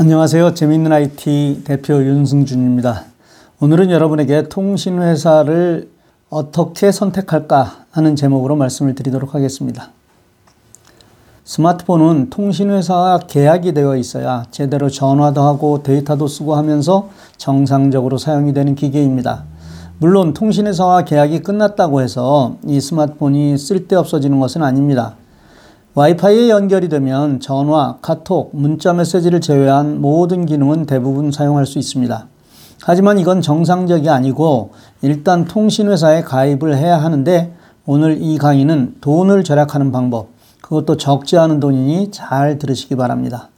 안녕하세요. 재미있는 IT 대표 윤승준입니다. 오늘은 여러분에게 통신회사를 어떻게 선택할까 하는 제목으로 말씀을 드리도록 하겠습니다. 스마트폰은 통신회사와 계약이 되어 있어야 제대로 전화도 하고 데이터도 쓰고 하면서 정상적으로 사용이 되는 기계입니다. 물론 통신회사와 계약이 끝났다고 해서 이 스마트폰이 쓸데 없어지는 것은 아닙니다. 와이파이에 연결이 되면 전화, 카톡, 문자 메시지를 제외한 모든 기능은 대부분 사용할 수 있습니다. 하지만 이건 정상적이 아니고 일단 통신회사에 가입을 해야 하는데 오늘 이 강의는 돈을 절약하는 방법, 그것도 적지 않은 돈이니 잘 들으시기 바랍니다.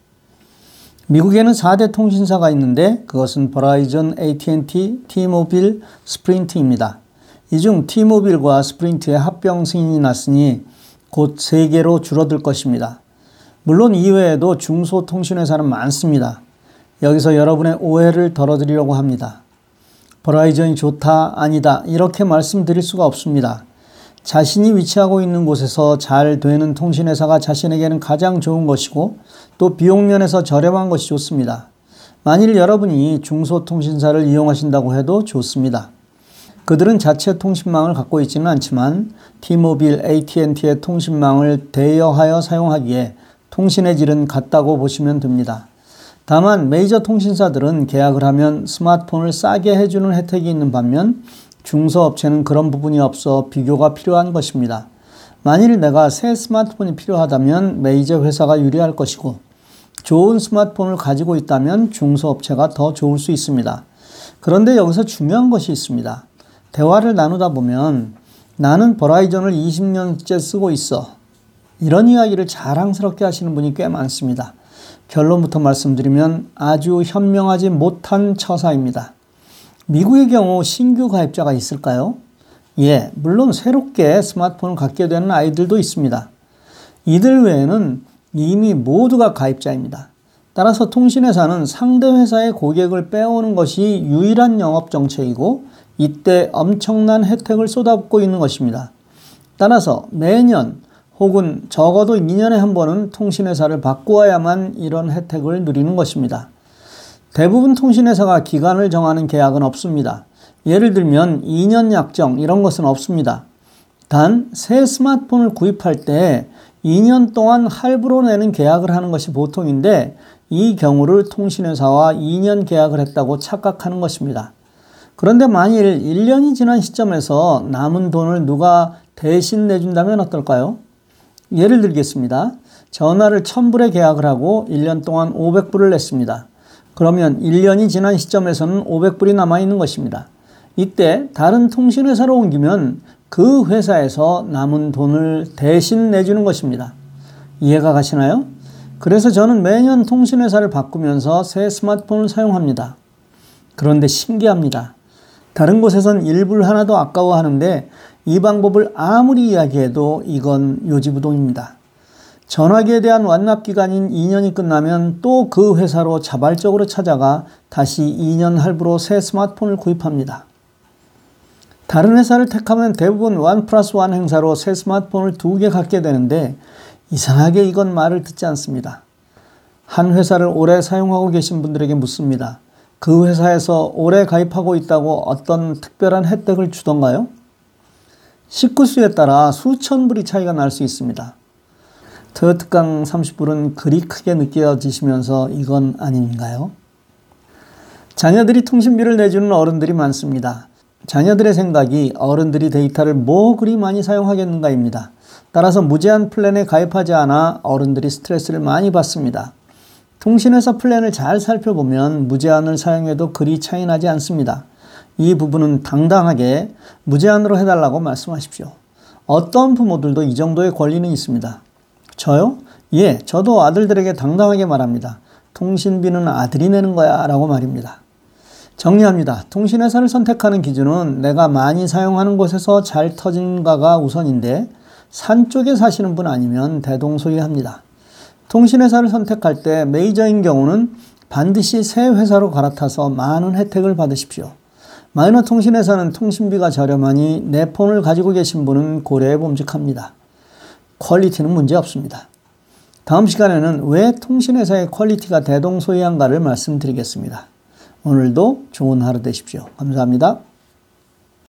미국에는 4대 통신사가 있는데 그것은 버라이전, AT&T, T-모빌, 스프린트입니다. 이 중 T-모빌과 스프린트의 합병 승인이 났으니 곧 3개로 줄어들 것입니다. 물론 이외에도 중소통신회사는 많습니다. 여기서 여러분의 오해를 덜어드리려고 합니다. 버라이전이 좋다, 아니다, 이렇게 말씀드릴 수가 없습니다. 자신이 위치하고 있는 곳에서 잘 되는 통신회사가 자신에게는 가장 좋은 것이고 또 비용면에서 저렴한 것이 좋습니다. 만일 여러분이 중소통신사를 이용하신다고 해도 좋습니다. 그들은 자체 통신망을 갖고 있지는 않지만 T모빌, AT&T의 통신망을 대여하여 사용하기에 통신의 질은 같다고 보시면 됩니다. 다만 메이저 통신사들은 계약을 하면 스마트폰을 싸게 해주는 혜택이 있는 반면 중소업체는 그런 부분이 없어 비교가 필요한 것입니다. 만일 내가 새 스마트폰이 필요하다면 메이저 회사가 유리할 것이고 좋은 스마트폰을 가지고 있다면 중소업체가 더 좋을 수 있습니다. 그런데 여기서 중요한 것이 있습니다. 대화를 나누다 보면 나는 버라이전을 20년째 쓰고 있어. 이런 이야기를 자랑스럽게 하시는 분이 꽤 많습니다. 결론부터 말씀드리면 아주 현명하지 못한 처사입니다. 미국의 경우 신규 가입자가 있을까요? 예, 물론 새롭게 스마트폰을 갖게 되는 아이들도 있습니다. 이들 외에는 이미 모두가 가입자입니다. 따라서 통신회사는 상대 회사의 고객을 빼오는 것이 유일한 영업 정책이고 이때 엄청난 혜택을 쏟아붓고 있는 것입니다. 따라서 매년 혹은 적어도 2년에 한 번은 통신회사를 바꾸어야만 이런 혜택을 누리는 것입니다. 대부분 통신회사가 기간을 정하는 계약은 없습니다. 예를 들면 2년 약정 이런 것은 없습니다. 단 새 스마트폰을 구입할 때 2년 동안 할부로 내는 계약을 하는 것이 보통인데 이 경우를 통신회사와 2년 계약을 했다고 착각하는 것입니다. 그런데 만일 1년이 지난 시점에서 남은 돈을 누가 대신 내준다면 어떨까요? 예를 들겠습니다. 전화를 1000불에 계약을 하고 1년 동안 500불을 냈습니다. 그러면 1년이 지난 시점에서는 500불이 남아있는 것입니다. 이때 다른 통신회사로 옮기면 그 회사에서 남은 돈을 대신 내주는 것입니다. 이해가 가시나요? 그래서 저는 매년 통신회사를 바꾸면서 새 스마트폰을 사용합니다. 그런데 신기합니다. 다른 곳에선 일불 하나도 아까워하는데 이 방법을 아무리 이야기해도 이건 요지부동입니다. 전화기에 대한 완납 기간인 2년이 끝나면 또 그 회사로 자발적으로 찾아가 다시 2년 할부로 새 스마트폰을 구입합니다. 다른 회사를 택하면 대부분 원 플러스 원 행사로 새 스마트폰을 두 개 갖게 되는데 이상하게 이건 말을 듣지 않습니다. 한 회사를 오래 사용하고 계신 분들에게 묻습니다. 그 회사에서 오래 가입하고 있다고 어떤 특별한 혜택을 주던가요? 식구수에 따라 수천 불이 차이가 날 수 있습니다. 트어특강 30불은 그리 크게 느껴지시면서 이건 아닌가요? 자녀들이 통신비를 내주는 어른들이 많습니다. 자녀들의 생각이 어른들이 데이터를 뭐 그리 많이 사용하겠는가입니다. 따라서 무제한 플랜에 가입하지 않아 어른들이 스트레스를 많이 받습니다. 통신회사 플랜을 잘 살펴보면 무제한을 사용해도 그리 차이 나지 않습니다. 이 부분은 당당하게 무제한으로 해달라고 말씀하십시오. 어떤 부모들도 이 정도의 권리는 있습니다. 저요? 예, 저도 아들들에게 당당하게 말합니다. 통신비는 아들이 내는 거야 라고 말입니다. 정리합니다. 통신회사를 선택하는 기준은 내가 많이 사용하는 곳에서 잘 터진가가 우선인데 산 쪽에 사시는 분 아니면 대동소이합니다. 통신회사를 선택할 때 메이저인 경우는 반드시 새 회사로 갈아타서 많은 혜택을 받으십시오. 마이너 통신회사는 통신비가 저렴하니 내 폰을 가지고 계신 분은 고려해 봄직합니다. quality는 문제 없습니다. 다음 시간에는 왜 통신회사의 quality가 대동소이한가를 말씀드리겠습니다. 오늘도 좋은 하루 되십시오. 감사합니다.